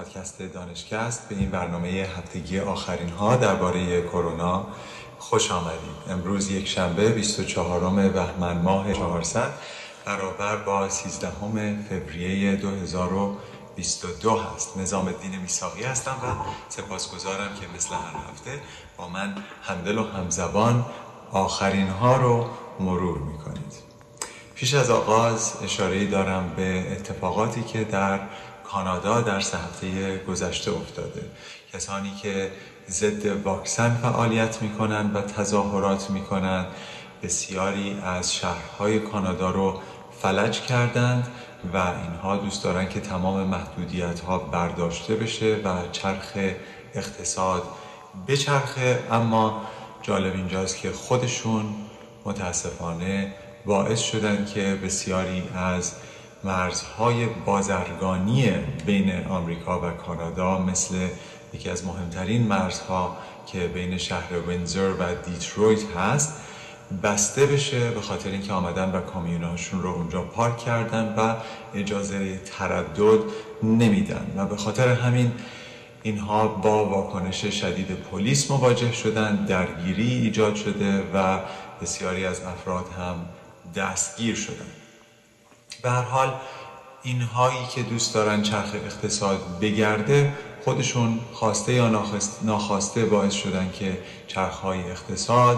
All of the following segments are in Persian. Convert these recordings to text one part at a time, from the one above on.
پادکست دانشکست به این برنامه هفتگی آخرین ها درباره کرونا خوش آمدید. امروز یک شنبه 24 بهمن ماه 400 برابر با 13 فوریه 2022 هست. نظام الدین میساقی هستم و سپاسگزارم که مثل هر هفته با من همدل و همزبان آخرین ها رو مرور می‌کنید. پیش از آغاز اشاره دارم به اتفاقاتی که در کانادا در هفته گذشته افتاده. کسانی که ضد واکسن فعالیت می‌کنند و تظاهرات می‌کنند بسیاری از شهرهای کانادا رو فلج کردند و اینها دوست دارن که تمام محدودیت ها برداشته بشه و چرخ اقتصاد بچرخه. اما جالب اینجاست که خودشون متاسفانه باعث شدن که بسیاری از مرزهای بازرگانی بین آمریکا و کانادا مثل یکی از مهمترین مرزها که بین شهر وینزر و دیترویت هست بسته بشه به خاطر اینکه آمدن و کامیوناشون رو اونجا پارک کردن و اجازه تردد نمیدن. و به خاطر همین اینها با واکنش شدید پلیس مواجه شدن درگیری ایجاد شده و بسیاری از افراد هم دستگیر شدن. به حال اینهایی که دوست دارن چرخ اقتصاد بگرده خودشون خواسته یا ناخواسته باعث شدن که چرخهای اقتصاد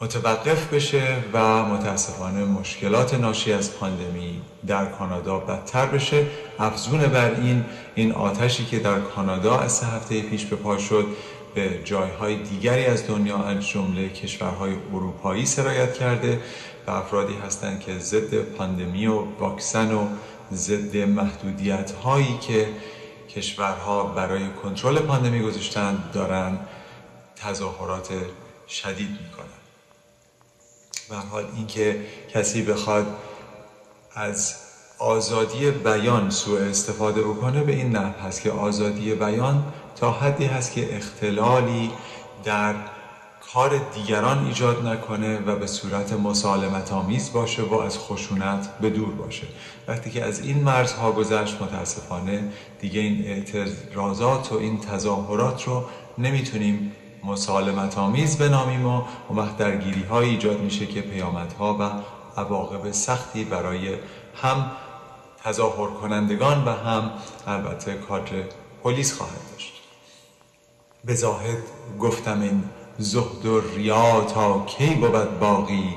متوقف بشه و متاسفانه مشکلات ناشی از پاندمی در کانادا بدتر بشه. افزون بر این این آتشی که در کانادا از سه هفته پیش به پا شد به جایهای دیگری از دنیا از جمله کشورهای اروپایی سرایت کرده و افرادی هستند که ضد پاندمی و واکسن و ضد محدودیت هایی که کشورها برای کنترل پاندمی گذاشتن دارن تظاهرات شدید می‌کنن. به حال اینکه کسی بخواد از آزادی بیان سوء استفاده بکنه به این نحو هست که آزادی بیان تا حدی هست که اختلالی در کار دیگران ایجاد نکنه و به صورت مسالمت آمیز باشه و از خشونت به دور باشه. وقتی که از این مرزها گذشت متاسفانه دیگه این اعتراضات و این تظاهرات رو نمی‌تونیم مسالمت آمیز بنامیم و اون وقت درگیری های ایجاد میشه که پیامدها و عواقب سختی برای هم تظاهر کنندگان و هم البته کادر پلیس خواهد داشت. به زاهد گفتم این زهد و ریا تا کی بود باقی؟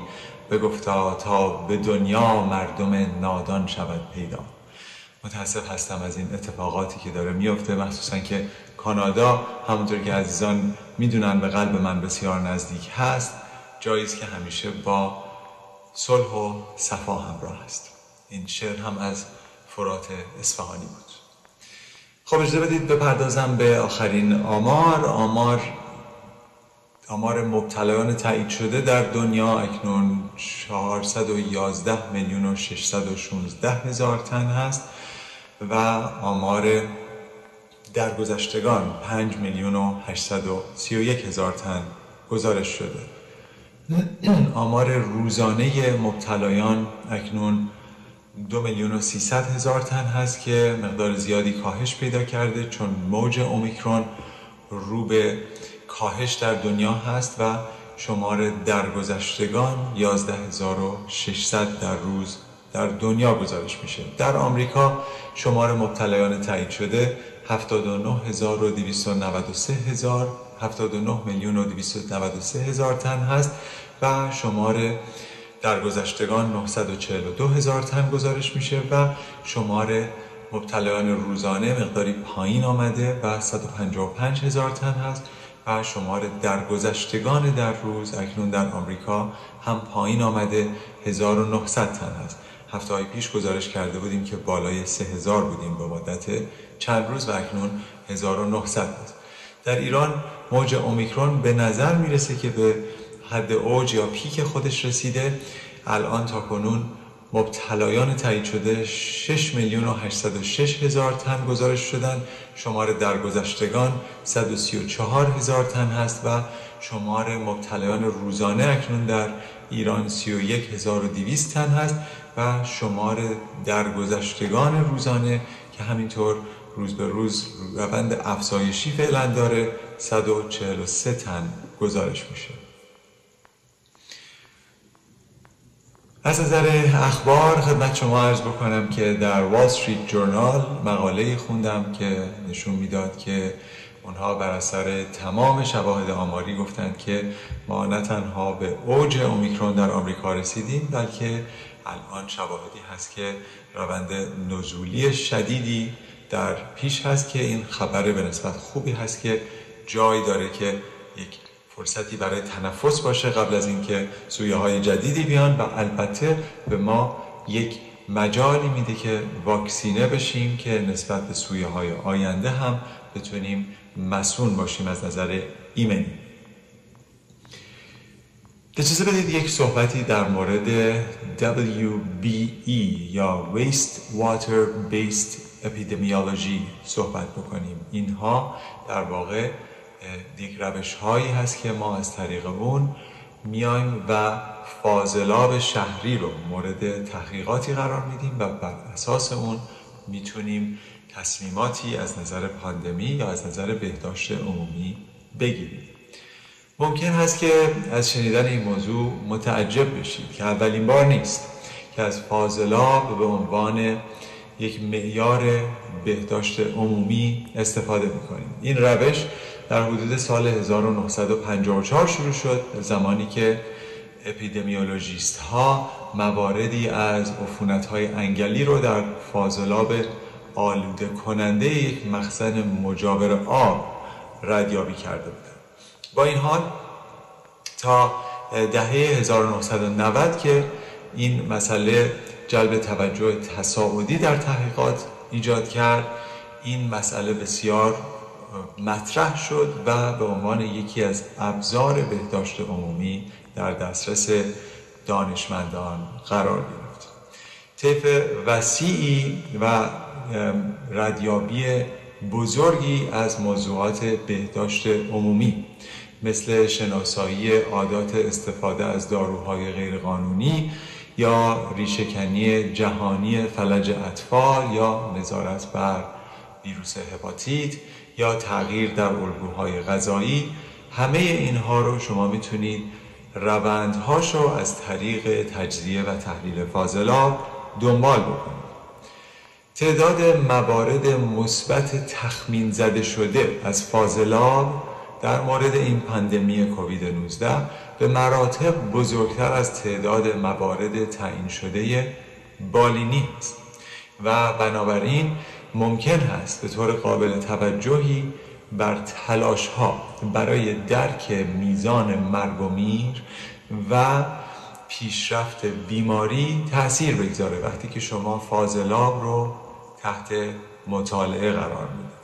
بگفتا تا به دنیا مردم نادان شود پیدا. متاسف هستم از این اتفاقاتی که داره میفته مخصوصا که کانادا همونطور که عزیزان می‌دونن به قلب من بسیار نزدیک هست جایی که همیشه با صلح و صفا همراه است. این شعر هم از فرات اصفهانی بود. خب اجازه بدید بپردازم به آخرین آمار. آمار آمار مبتلایان تایید شده در دنیا اکنون 411 میلیون و 616 هزار تن هست و آمار درگذشتگان 5 میلیون و 831 هزار تن گزارش شده. آمار روزانه مبتلایان اکنون دو میلیون و سیصد هزار تن هست که مقدار زیادی کاهش پیدا کرده چون موج اومیکرون رو به کاهش در دنیا هست و شمار درگذشتگان 11600 در روز در دنیا گزارش میشه. در آمریکا شمار مبتلایان تایید شده 79293 هزار 79 میلیون و 293 هزار تن هست و شمار درگذشتگان 942 هزار تن گزارش میشه و شمار مبتلایان روزانه مقداری پایین آمده و 155 هزار تن هست. و شمار درگذشتگان در روز اکنون در آمریکا هم پایین آمده 1900 تن هست. هفته های پیش گزارش کرده بودیم که بالای 3000 بودیم به مدت چند روز و اکنون 1900 هست. در ایران موج اومیکرون به نظر می‌رسه که به حد اوج یا پیک خودش رسیده. الان تا کنون مبتلایان تایید شده 6 میلیون و 806 هزار تن گزارش شدن. شمار درگذشتگان 134 هزار تن هست و شمار مبتلایان روزانه اکنون در ایران 31200 تن هست و شمار درگذشتگان روزانه که همینطور روز به روز روند افزایشی فعلا داره 143 تن گزارش میشه. از نظر اخبار خدمت شما عرض بکنم که در وال استریت جورنال مقاله خوندم که نشون می‌داد که اونها بر اثر تمام شواهد آماری گفتند که ما نه تنها به اوج اومیکرون در آمریکا رسیدیم بلکه الان شواهدی هست که روند نزولی شدیدی در پیش هست که این خبر به نسبت خوبی هست که جای داره که یک فرصتی برای تنفس باشه قبل از اینکه سویه های جدیدی بیان و البته به ما یک مجالی میده که واکسینه بشیم که نسبت به سویه های آینده هم بتونیم مسئول باشیم از نظر ایمنی. اجازه بدید یک صحبتی در مورد WBE یا Waste Water Based Epidemiology صحبت بکنیم. اینها در واقع یک روش هایی هست که ما از طریق اون میایم و فاضلاب شهری رو مورد تحقیقاتی قرار میدیم و بر اساس اون می‌تونیم تصمیماتی از نظر پاندمی یا از نظر بهداشت عمومی بگیریم. ممکن هست که از شنیدن این موضوع متعجب بشید که اولین بار نیست که از فاضلاب به عنوان یک معیار بهداشت عمومی استفاده می‌کنیم. این روش در حدود سال 1954 شروع شد زمانی که اپیدمیولوژیست ها مواردی از عفونت های انگلی رو در فاضلاب آلوده کننده یک مخزن مجاور آب ردیابی کرده بودند. با این حال تا دهه 1990 که این مسئله جلب توجه تصاعدی در تحقیقات ایجاد کرد این مسئله بسیار مطرح شد و به عنوان یکی از ابزار بهداشت عمومی در دسترس دانشمندان قرار گرفت. طیف وسیعی و ردیابی بزرگی از موضوعات بهداشت عمومی مثل شناسایی عادات استفاده از داروهای غیرقانونی یا ریشهکنی جهانی فلج اطفال یا نظارت بر ویروس هپاتیت یا تغییر در الگوهای غذایی همه اینها رو شما می‌تونید روندهاش رو از طریق تجزیه و تحلیل فاضلاب دنبال بکنید. تعداد موارد مثبت تخمین زده شده از فاضلاب در مورد این پندمی کووید 19 به مراتب بزرگتر از تعداد موارد تعیین شده بالینی است. و بنابراین ممکن هست به طور قابل توجهی بر تلاش ها برای درک میزان مرگ و میر و پیشرفت بیماری تاثیر بگذاره وقتی که شما فاضلاب رو تحت مطالعه قرار می‌دید.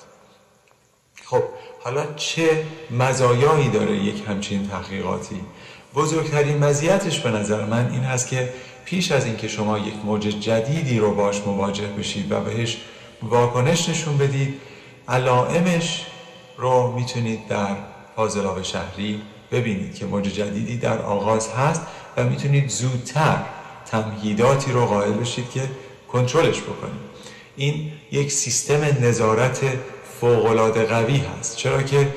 خب حالا چه مزایایی داره یک همچین تحقیقاتی؟ بزرگترین مزیتش به نظر من این هست که پیش از اینکه شما یک موج جدیدی رو باش مواجه بشید و بهش واکنش نشون بدید. علائمش رو می‌تونید در فاضلاب شهری ببینید که موج جدیدی در آغاز هست و می‌تونید زودتر تمهیداتی رو قائل بشید که کنترلش بکنید. این یک سیستم نظارت فوقالعاده قوی هست چرا که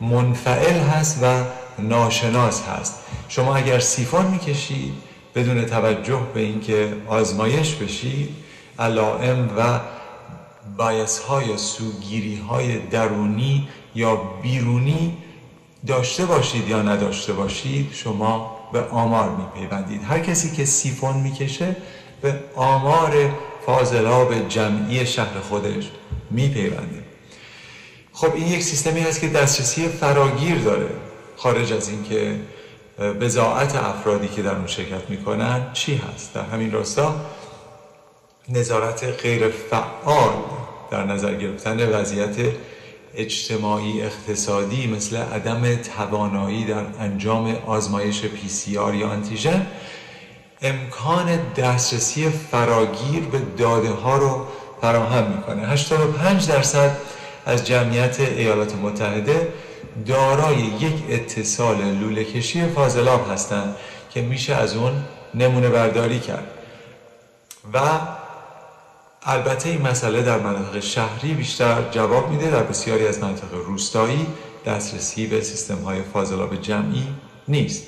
منفعل هست و ناشناس هست. شما اگر سیفون می‌کشید بدون توجه به اینکه آزمایش بشید علائم و بایس های سوگیری های درونی یا بیرونی داشته باشید یا نداشته باشید شما به آمار میپیوندید. هر کسی که سیفون می‌کشه به آمار فاضلاب جمعی شهر خودش میپیونده. خب این یک سیستمی هست که دسترسی فراگیر داره. خارج از اینکه بزاعت افرادی که در اون شرکت می‌کنن چی هست؟ در همین راستا نظارت غیر فعال در نظر گرفتن وضعیت اجتماعی اقتصادی مثل عدم توانایی در انجام آزمایش پی سی آر یا انتیژن امکان دسترسی فراگیر به داده ها رو فراهم می‌کنه. 85 درصد از جمعیت ایالات متحده دارای یک اتصال لوله کشی فاضلاب هستند که میشه از اون نمونه برداری کرد. و البته این مسئله در مناطق شهری بیشتر جواب میده در بسیاری از مناطق روستایی دسترسی به سیستم های فاضلاب جمعی نیست.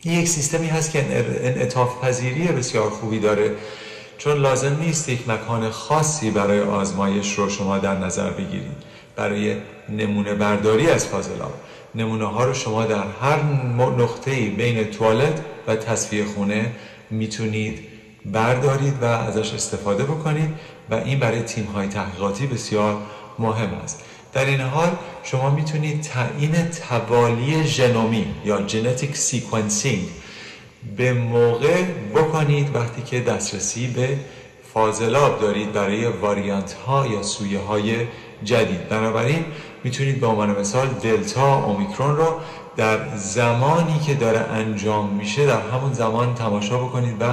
این یک سیستمی هست که انعطاف پذیری بسیار خوبی داره چون لازم نیست یک مکان خاصی برای آزمایش رو شما در نظر بگیرید. برای نمونه برداری از فاضلاب نمونه ها رو شما در هر نقطه بین توالت و تصفیه خونه می‌تونید بردارید و ازش استفاده بکنید و این برای تیم های تحقیقاتی بسیار مهم است. در این حال شما می‌تونید تعیین توالی ژنومی یا genetic sequencing به موقع بکنید وقتی که دسترسی به فاضلاب دارید برای variant ها یا سویه های جدید. بنابراین می‌تونید به عنوان مثال دلتا اومیکرون رو در زمانی که داره انجام میشه در همون زمان تماشا بکنید و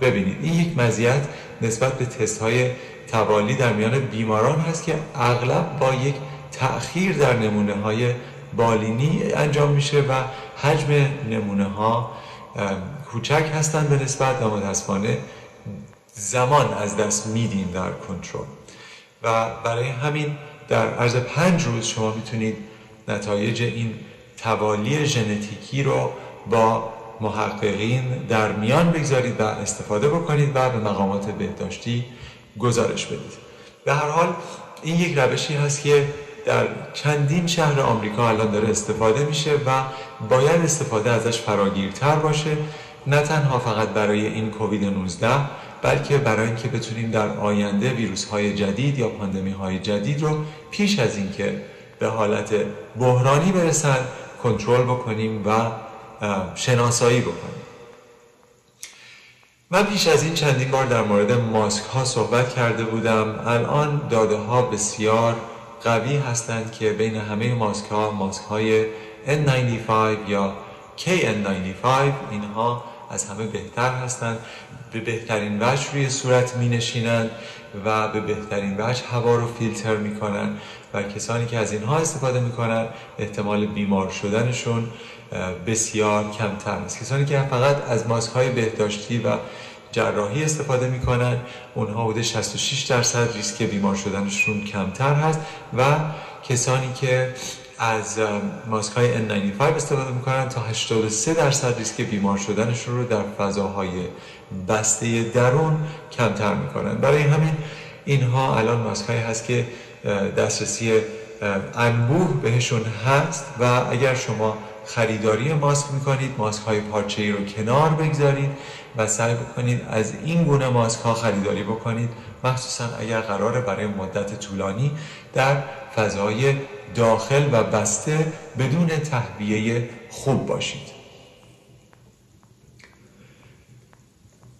ببینید. این یک مزیت نسبت به تست های توالی در میان بیماران هست که اغلب با یک تأخیر در نمونه های بالینی انجام میشه و حجم نمونه ها کوچک هستند به نسبت و متاسفانه زمان از دست میدیم در کنترل. و برای همین در عرض پنج روز شما می‌تونید نتایج این توالی ژنتیکی رو با محققین در میان بگذارید و استفاده بکنید و به مقامات بهداشتی گزارش بدید. به هر حال این یک روشی هست که در چندین شهر آمریکا الان داره استفاده میشه و باید استفاده ازش فراگیرتر باشه نه تنها فقط برای این کووید 19 بلکه برای اینکه بتونیم در آینده ویروس های جدید یا پاندمی های جدید رو پیش از اینکه به حالت بحرانی برسن کنترل بکنیم و شناسایی بکنیم. من پیش از این چندین بار در مورد ماسک ها صحبت کرده بودم. الان داده ها بسیار قوی هستند که بین همه ماسک ها ماسک های N95 یا KN95 اینها از همه بهتر هستند. به بهترین وجه روی صورت می نشینند و به بهترین وجه هوا رو فیلتر می کنند. و کسانی که از اینها استفاده می کنند احتمال بیمار شدنشون بسیار کمتر است کسانی که فقط از ماسک های بهداشتی و جراحی استفاده می کنند اونها بوده 66 درصد ریسک بیمار شدنشون کمتر هست و کسانی که از ماسک های N95 استفاده می‌کنن تا 83 درصد ریسک بیمار شدنشون رو در فضاهای بسته درون کمتر می‌کنن. برای همین اینها الان ماسک هست که دسترسی انبوه بهشون هست و اگر شما خریداری ماسک می‌کنید ماسک های پارچه ای رو کنار بگذارید و سعی بکنید از این گونه ماسک ها خریداری بکنید. مخصوصا اگر قراره برای مدت طولانی در فضای داخل و بسته بدون تهویه خوب باشید.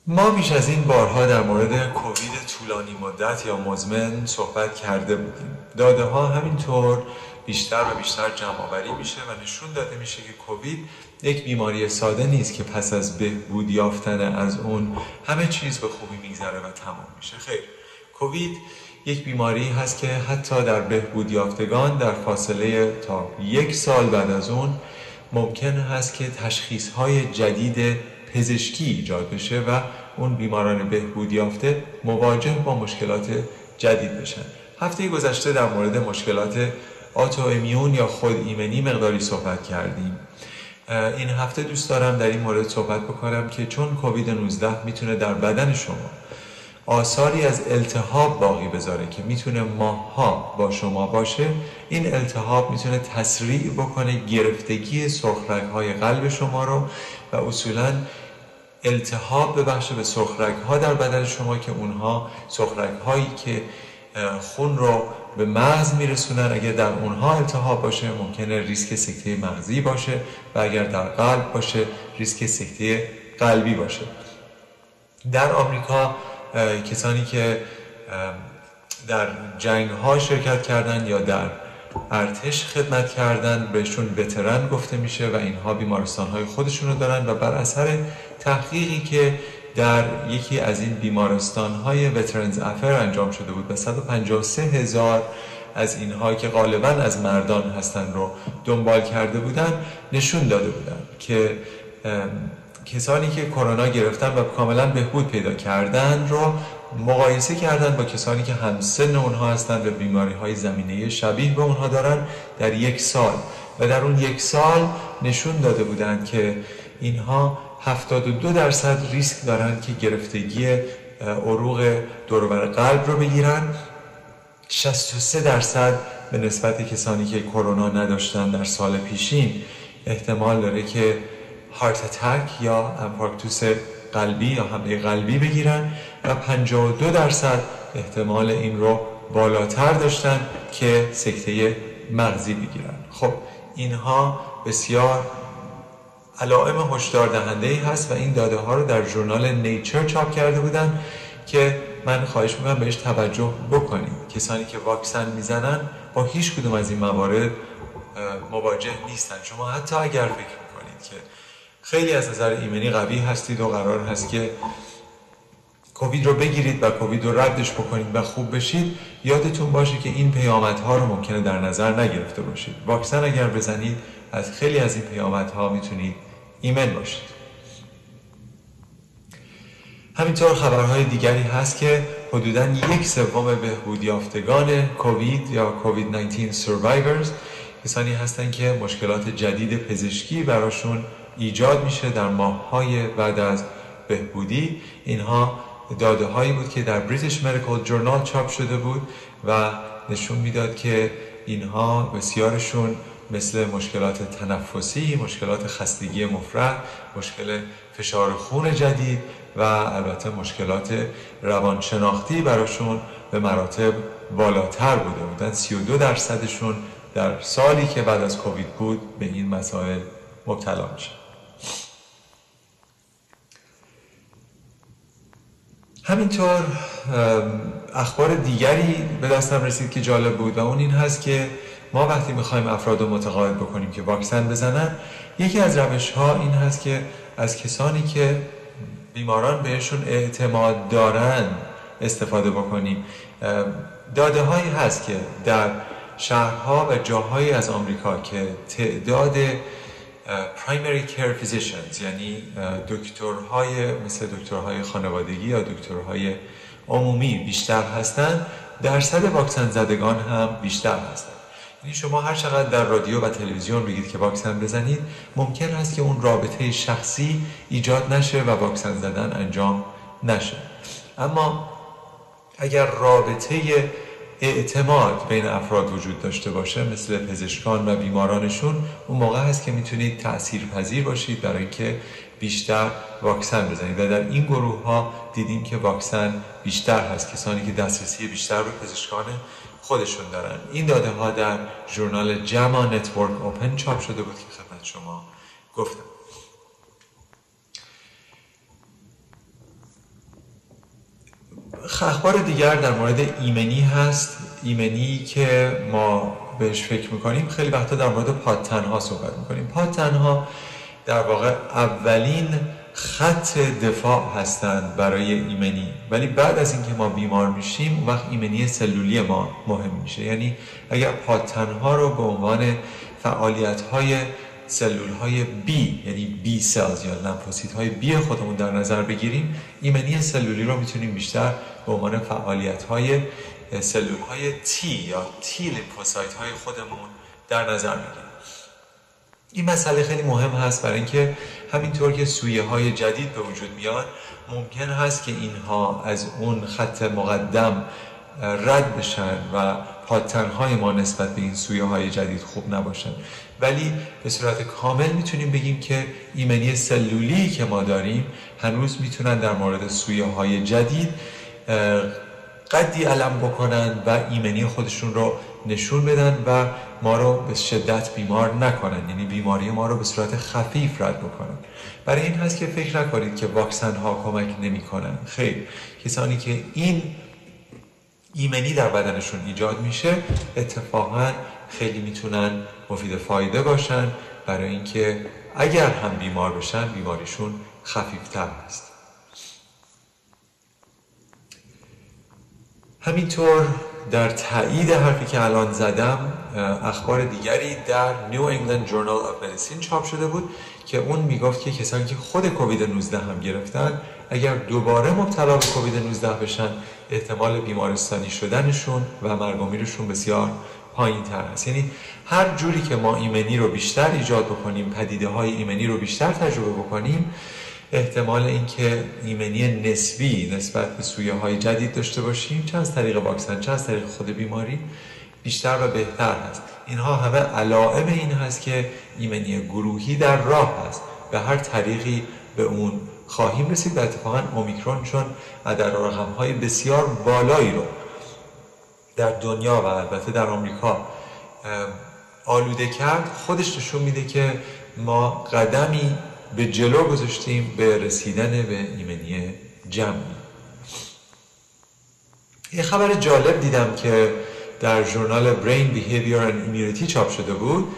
ما بیش از این بارها در مورد کووید طولانی مدت یا مزمن صحبت کرده بودیم. داده ها همینطور بیشتر و بیشتر جمع آوری میشه و نشون داده میشه که کووید یک بیماری ساده نیست که پس از بهبود یافتن از اون همه چیز به خوبی میگذره و تمام میشه. خیر کووید یک بیماری هست که حتی در بهبود یافتگان در فاصله تا یک سال بعد از اون ممکن هست که تشخیص های جدید پزشکی ایجاد بشه و اون بیماران بهبود یافته مواجه با مشکلات جدید بشن. هفته گذشته در مورد مشکلات آتو امیون یا خود ایمنی مقداری صحبت کردیم. این هفته دوست دارم در این مورد صحبت بکنم که چون کووید 19 می‌تونه در بدن شما آثاری از التهاب باقی بذاره که می‌تونه ماها با شما باشه. این التهاب می‌تونه تسریع بکنه گرفتگی سخرک های قلب شما رو و اصولا التهاب ببخشه به سخرک ها در بدن شما که اونها سخرک هایی که خون رو به مغز میرسونن. اگر در اونها التهاب باشه ممکنه ریسک سکته مغزی باشه و اگر در قلب باشه ریسک سکته قلبی باشه. در آمریکا کسانی که در جنگ ها شرکت کردن یا در ارتش خدمت کردن بهشون وترن گفته میشه و اینها بیمارستان های خودشون رو دارن و بر اثر تحقیقی که در یکی از این بیمارستان های وترنز افر انجام شده بود و 153 هزار از اینها که غالبا از مردان هستن رو دنبال کرده بودن نشون داده بودن که کسانی که کرونا گرفتن و کاملا بهبود پیدا کردن رو مقایسه کردن با کسانی که همسن اونها هستند و بیماری های زمینه شبیه به اونها دارن در یک سال. و در اون یک سال نشون داده بودند که اینها 72 درصد ریسک دارند که گرفتگی عروق دوربر قلب رو بگیرن. 63 درصد به نسبت کسانی که کرونا نداشتن در سال پیشین احتمال داره که هارت اتک یا انفارکتوس قلبی یا حمله قلبی بگیرن و 52 درصد احتمال این رو بالاتر داشتن که سکته مغزی بگیرن. خب اینها بسیار علائم هشدار دهنده ای هست و این داده ها رو در ژورنال نیچر چاپ کرده بودن که من خواهش می‌کنم بهش توجه بکنید کسانی که واکسن می‌زنن با هیچ کدوم از این موارد مواجه نیستن. شما حتی اگر فکر می‌کنید که خیلی از نظر ایمنی قوی هستید و قرار هست که کووید رو بگیرید و کووید رو ردش بکنید و خوب بشید. یادتون باشه که این پیامدها رو ممکنه در نظر نگرفته باشید. واکسن اگر بزنید از خیلی از این پیامدها می‌تونید ایمن باشید. همینطور خبرهای دیگری هست که حدودا یک سوم بهبود یافتگان کووید یا کووید 19 سروایورز کسانی هستند که مشکلات جدید پزشکی براشون ایجاد میشه در ماههای بعد از بهبودی. اینها داده هایی بود که در بریتیش مدیکال جورنال چاپ شده بود و نشون می‌داد که اینها بسیارشون مثل مشکلات تنفسی، مشکلات خستگی مفرح، مشکل فشار خون جدید و البته مشکلات روانشناختی براشون به مراتب بالاتر بوده بودن. 32 درصدشون در سالی که بعد از کووید بود به این مسائل مبتلا میشه همینطور اخبار دیگری به دستم رسید که جالب بود و اون این هست که ما وقتی می‌خوایم افراد رو متقاعد بکنیم که واکسن بزنن یکی از روش ها این هست که از کسانی که بیماران بهشون اعتماد دارن استفاده بکنیم. داده هایی هست که در شهرها و جاهایی از آمریکا که تعداد primary care physicians یعنی دکترهای مثل دکترهای خانوادگی یا دکترهای عمومی بیشتر هستند درصد واکسن زدگان هم بیشتر هستند یعنی شما هر چقدر در رادیو و تلویزیون بگید که واکسن بزنید ممکن است که اون رابطه شخصی ایجاد نشه و واکسن زدن انجام نشه. اما اگر رابطه اعتماد بین افراد وجود داشته باشه مثل پزشکان و بیمارانشون اون موقع هست که می‌تونید تأثیر پذیر باشید برای اینکه بیشتر واکسن بزنید. و در این گروه ها دیدیم که واکسن بیشتر هست. کسانی که دسترسی بیشتر به پزشکان خودشون دارن. این داده ها در ژورنال JAMA Network Open چاپ شده بود که خدمت شما گفتم. اخبار دیگر در مورد ایمنی هست. ایمنی که ما بهش فکر می‌کنیم خیلی وقتا در مورد پادتنها صحبت می‌کنیم. پادتنها در واقع اولین خط دفاع هستند برای ایمنی. ولی بعد از اینکه ما بیمار میشیم وقت ایمنی سلولی ما مهم میشه. یعنی اگر پادتنها رو به عنوان فعالیت های سلول های بی یعنی بی سلز یا لمفوسیت های بی خودمون در نظر بگیریم ایمنی سلولی رو می‌تونیم بیشتر به عنوان فعالیت های سلول های تی یا تی لیمفوسایت های خودمون در نظر بگیریم. این مسئله خیلی مهم هست برای اینکه همینطور که سویه های جدید به وجود میاد ممکن هست که اینها از اون خط مقدم رد بشن و پادتنهای ما نسبت به این سویه های جدید خوب نباشن. ولی به صورت کامل می‌تونیم بگیم که ایمنی سلولی که ما داریم هنوز می‌تونن در مورد سویه های جدید قدی علم بکنن و ایمنی خودشون رو نشون بدن و ما رو به شدت بیمار نکنن. یعنی بیماری ما رو به صورت خفیف رد بکنن. برای این هست که فکر نکنید که واکسن ها کمک نمی‌کنن. خیر کسانی که این ایمنی در بدنشون ایجاد میشه اتفاقا خیلی می‌تونن مفید فایده باشن برای اینکه اگر هم بیمار بشن بیماریشون خفیفتر هست. همینطور در تایید حرفی که الان زدم اخبار دیگری در New England Journal of Medicine چاپ شده بود که اون می‌گفت که کسانی که خود کووید 19 هم گرفتن اگر دوباره مبتلا به کووید 19 بشن احتمال بیمارستانی شدنشون و مرگومیرشون بسیار پایین تر هست یعنی هر جوری که ما ایمنی رو بیشتر ایجاد بکنیم پدیده های ایمنی رو بیشتر تجربه بکنیم احتمال اینکه ایمنی نسبی نسبت به سویه های جدید داشته باشیم چه از طریق واکسن چه از طریق خود بیماری بیشتر و بهتر هست. اینها همه علائم این هست که ایمنی گروهی در راه هست. به هر طریقی به اون خواهیم رسید و اتفاقا اومیکرون چون در رقم های بسیار بالایی رو در دنیا و البته در آمریکا آلوده کرد. خودش نشون میده که ما قدمی به جلو گذاشتیم به رسیدن به ایمنی جمعی. یه خبر جالب دیدم که در ژورنال Brain Behavior and Immunity چاپ شده بود.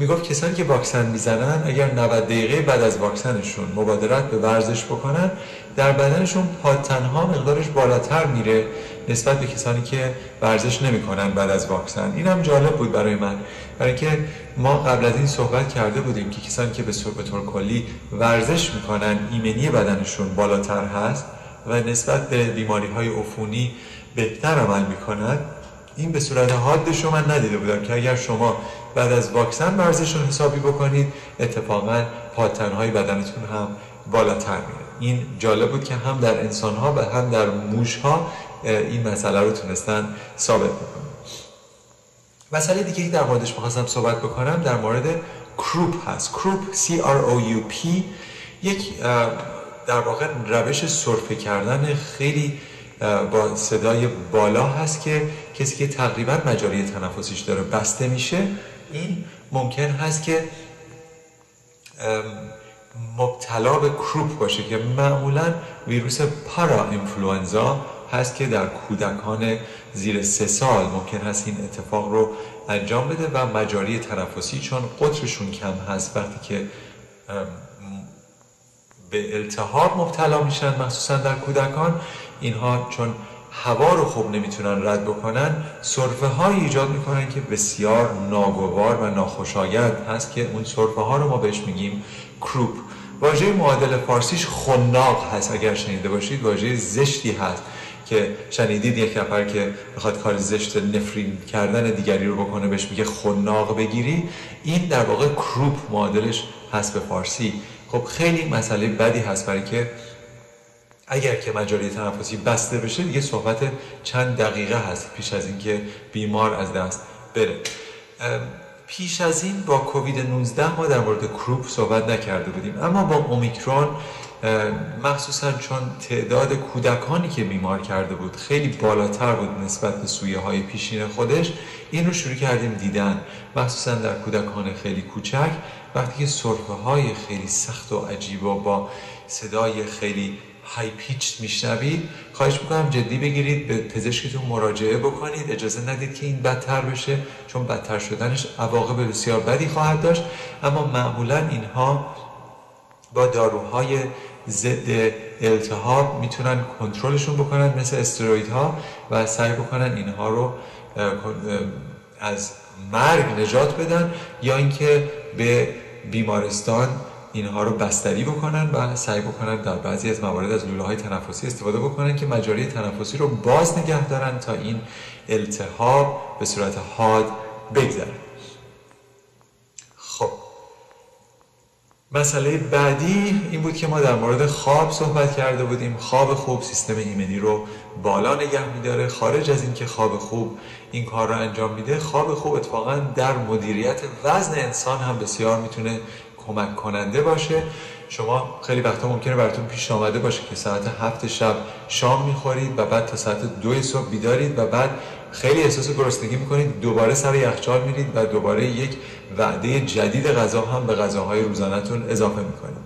می‌گفت کسانی که واکسن می‌زنن اگر 90 دقیقه بعد از واکسنشون مبادرت به ورزش بکنن در بدنشون پادتنها مقدارش بالاتر میره نسبت به کسانی که ورزش نمی‌کنن بعد از واکسن. این هم جالب بود برای من. برای اینکه ما قبل از این صحبت کرده بودیم که کسانی که به طور کلی ورزش می‌کنن ایمنی بدنشون بالاتر هست و نسبت به بیماری های عفونی بهتر عمل می‌کنن این به صورت حادش رو من ندیده بودم که اگر شما بعد از واکسن ورزش رو حسابی بکنید اتفاقا پادتنهای بدنتون هم بالاتر میره این جالب بود که هم در انسان ها و هم در موش ها این مسئله رو تونستن ثابت بکنن. مسئله دیگه که در موردش می‌خواستم صحبت بکنم در مورد کروپ هست. کروپ C R O U P یک در واقع روش سرفه کردن خیلی با صدای بالا هست که کسی که تقریبا مجاری تنفسیش داره بسته میشه این ممکن هست که مبتلا به کروپ باشه که معمولا ویروس پارا انفلوانزا هست که در کودکان زیر سه سال ممکن هست این اتفاق رو انجام بده و مجاری تنفسی چون قطرشون کم هست وقتی که به التهاب مبتلا میشن مخصوصا در کودکان اینها چون هوا رو خوب نمی‌تونن رد بکنن صرفه های ایجاد می‌کنن که بسیار ناگوار و ناخوشایند هست که اون صرفه ها رو ما بهش میگیم کروپ. واژه معادل فارسیش خناق هست اگر شنیده باشید. واژه زشتی هست که شنیدید یک نفر که بخواد کار زشت نفرین کردن دیگری رو بکنه بهش میگه خناق بگیری. این در واقع کروپ معادلش هست به فارسی. خب خیلی مسئله بدی هست برای که اگر که مجاری تنفسی بسته بشه دیگه صحبت چند دقیقه هست پیش از اینکه بیمار از دست بره. پیش از این با کووید 19 ما در مورد کروپ صحبت نکرده بودیم. اما با اومیکرون مخصوصا چون تعداد کودکانی که بیمار کرده بود خیلی بالاتر بود نسبت به سویه های پیشین خودش این رو شروع کردیم دیدن. مخصوصا در کودکان خیلی کوچک وقتی که سرفه های خیلی سخت و عجیب و با صدای خیلی های پیچ میشنوید خواهش می‌کنم جدی بگیرید به پزشکتون مراجعه بکنید. اجازه ندید که این بدتر بشه چون بدتر شدنش عواقب بسیار بدی خواهد داشت. اما معمولا اینها با داروهای ضد التهاب می‌تونن کنترلشون بکنن مثل استرویدها و سعی بکنن اینها رو از مرگ نجات بدن یا اینکه به بیمارستان اینها رو بستری بکنن و سعی بکنن در بعضی از موارد از لوله های تنفسی استفاده بکنن که مجاری تنفسی رو باز نگه دارن تا این التهاب به صورت حاد بگذره. خب. مسئله بعدی این بود که ما در مورد خواب صحبت کرده بودیم. خواب خوب سیستم ایمنی رو بالا نگه میداره. خارج از اینکه خواب خوب این کار رو انجام میده خواب خوب اتفاقا در مدیریت وزن انسان هم بسیار می‌تونه کمک کننده باشه. شما خیلی وقتا ممکنه براتون پیش آمده باشه که ساعت هفت شب شام می‌خورید و بعد تا ساعت دو صبح بیدارید و بعد خیلی احساس گرسنگی می‌کنید. دوباره سر یخچال میرید و دوباره یک وعده جدید غذا هم به غذاهای روزانهتون اضافه می‌کنید.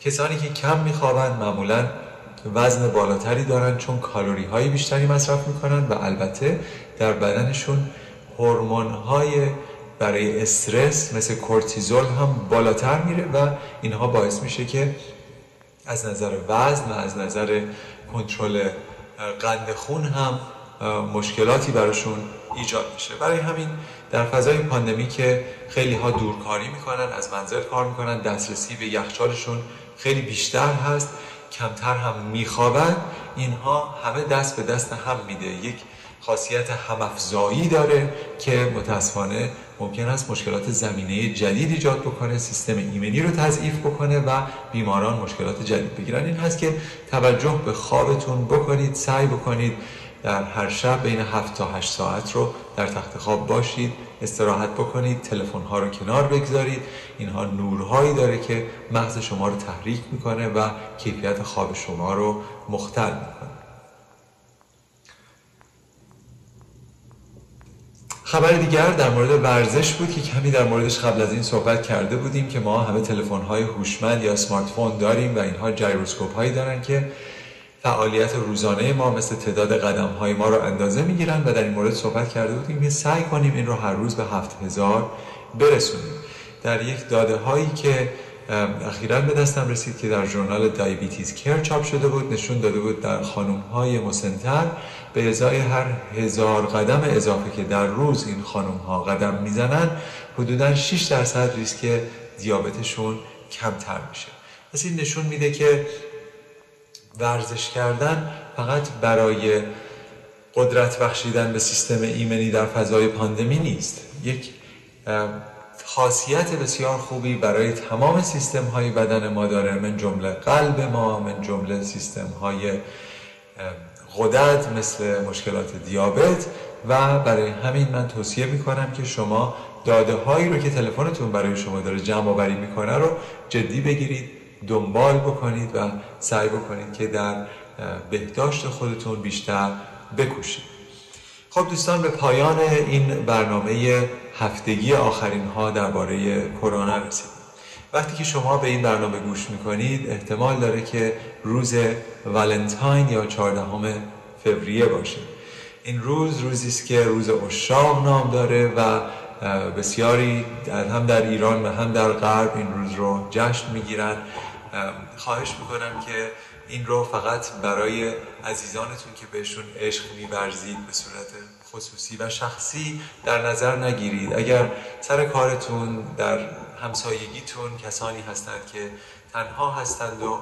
کسانی که کم میخوابند معمولا وزن بالاتری دارن چون کالری های بیشتری مصرف می‌کنن و البته در بدنشون هورمون های برای استرس مثل کورتیزول هم بالاتر میره و اینها باعث میشه که از نظر وزن و از نظر کنترل قند خون هم مشکلاتی براشون ایجاد میشه. برای همین در فضای پاندمی که خیلی ها دورکاری می‌کنن از منزل کار می‌کنن دسترسی به یخچالشون خیلی بیشتر هست کمتر هم میخوابن. اینها همه دست به دست هم میده. یک خاصیت همافزایی داره که متاسفانه ممکن است مشکلات زمینه جدید ایجاد بکنه سیستم ایمنی رو تضعیف بکنه و بیماران مشکلات جدید بگیرن. این هست که توجه به خوابتون بکنید سعی بکنید در هر شب بین 7 تا 8 ساعت رو در تخت خواب باشید استراحت بکنید تلفن ها رو کنار بگذارید. اینها نورهایی داره که مغز شما رو تحریک می‌کنه و کیفیت خواب شما رو مختل می‌کنه. خبر دیگر در مورد ورزش بود که کمی در موردش قبل از این صحبت کرده بودیم که ما همه تلفن های هوشمند یا سمارت فون داریم و اینها جایروسکوپ هایی دارن که فعالیت روزانه ما مثل تعداد قدم های ما رو اندازه می‌گیرن و در این مورد صحبت کرده بودیم که سعی کنیم این رو هر روز به هفت هزار برسونیم. در یک داده هایی که اخیرا به دستم رسید که در ژورنال دایبیتیز کر چاپ شده بود نشون داده بود در خانم های مسنتر به ازای هر هزار قدم اضافه که در روز این خانم ها قدم می‌زنن حدودا 6 درصد ریسک دیابتشون کمتر میشه. پس این نشون میده که ورزش کردن فقط برای قدرت بخشیدن به سیستم ایمنی در فضای پاندمی نیست. یک خاصیت بسیار خوبی برای تمام سیستم های بدن ما داره. من جمله قلب ما من جمله سیستم های غدد مثل مشکلات دیابت. و برای همین من توصیه می‌کنم که شما داده هایی رو که تلفنتون برای شما داره جمع آوری می‌کنه رو جدی بگیرید دنبال بکنید و سعی بکنید که در بهداشت خودتون بیشتر بکوشید. خب دوستان به پایان این برنامه هفتگی آخرین ها درباره کرونا رسیدیم. وقتی که شما به این برنامه گوش می‌کنید احتمال داره که روز ولنتاین یا چهاردهم فوریه باشه. این روز روزی است که روز اشاق نام داره و بسیاری هم در ایران و هم در غرب این روز رو جشن می‌گیرن. خواهش می‌کنم که این رو فقط برای عزیزانتون که بهشون عشق میورزید به صورت خصوصی و شخصی در نظر نگیرید. اگر سر کارتون در همسایگیتون کسانی هستند که تنها هستند و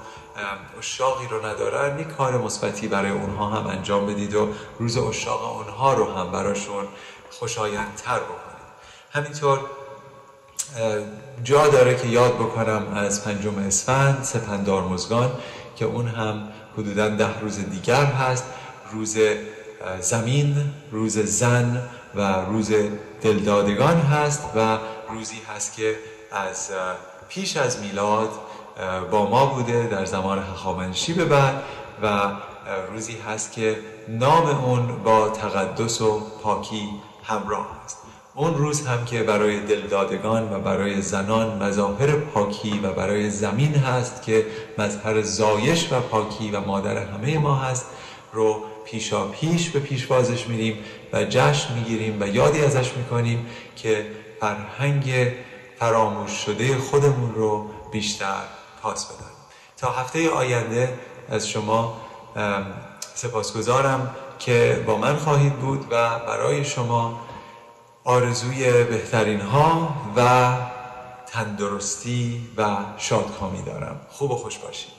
اشاقی رو ندارن یک کار مثبتی برای اونها هم انجام بدید و روز اشاق اونها رو هم براشون خوشایندتر بکنید. همینطور جا داره که یاد بکنم از پنجم اسفند سپندار مزگان که اون هم حدودا ده روز دیگر هست. روز زمین روز زن و روز دلدادگان هست و روزی هست که از پیش از میلاد با ما بوده در زمان هخامنشی به بعد و روزی هست که نام اون با تقدس و پاکی همراه است. اون روز هم که برای دلدادگان و برای زنان مظاهر پاکی و برای زمین هست که مظهر زایش و پاکی و مادر همه ما هست رو پیشا پیش به پیشوازش میریم و جشن می‌گیریم و یادی ازش می‌کنیم که فرهنگ فراموش شده خودمون رو بیشتر پاس بدن. تا هفته آینده از شما سپاسگزارم که با من خواهید بود و برای شما آرزوی بهترین ها و تندرستی و شادکامی دارم. خوب و خوش باشید.